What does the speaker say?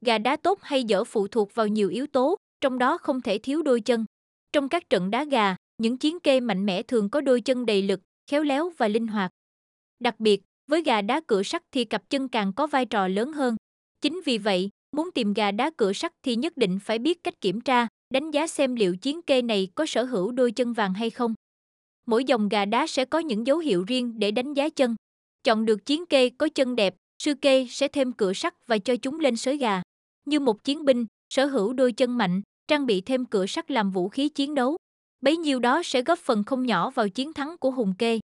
gà đá tốt hay dở phụ thuộc vào nhiều yếu tố, trong đó không thể thiếu đôi chân. Trong các trận đá gà, những chiến kê mạnh mẽ thường có đôi chân đầy lực, khéo léo và linh hoạt. Đặc biệt, với gà đá cửa sắt thì cặp chân càng có vai trò lớn hơn. Chính vì vậy, muốn tìm gà đá cửa sắt thì nhất định phải biết cách kiểm tra, đánh giá xem liệu chiến kê này có sở hữu đôi chân vàng hay không. Mỗi dòng gà đá sẽ có những dấu hiệu riêng để đánh giá chân. Chọn được chiến kê có chân đẹp, sư kê sẽ thêm cửa sắt và cho chúng lên sới gà. Như một chiến binh, sở hữu đôi chân mạnh, trang bị thêm cửa sắt làm vũ khí chiến đấu. Bấy nhiêu đó sẽ góp phần không nhỏ vào chiến thắng của hùng kê.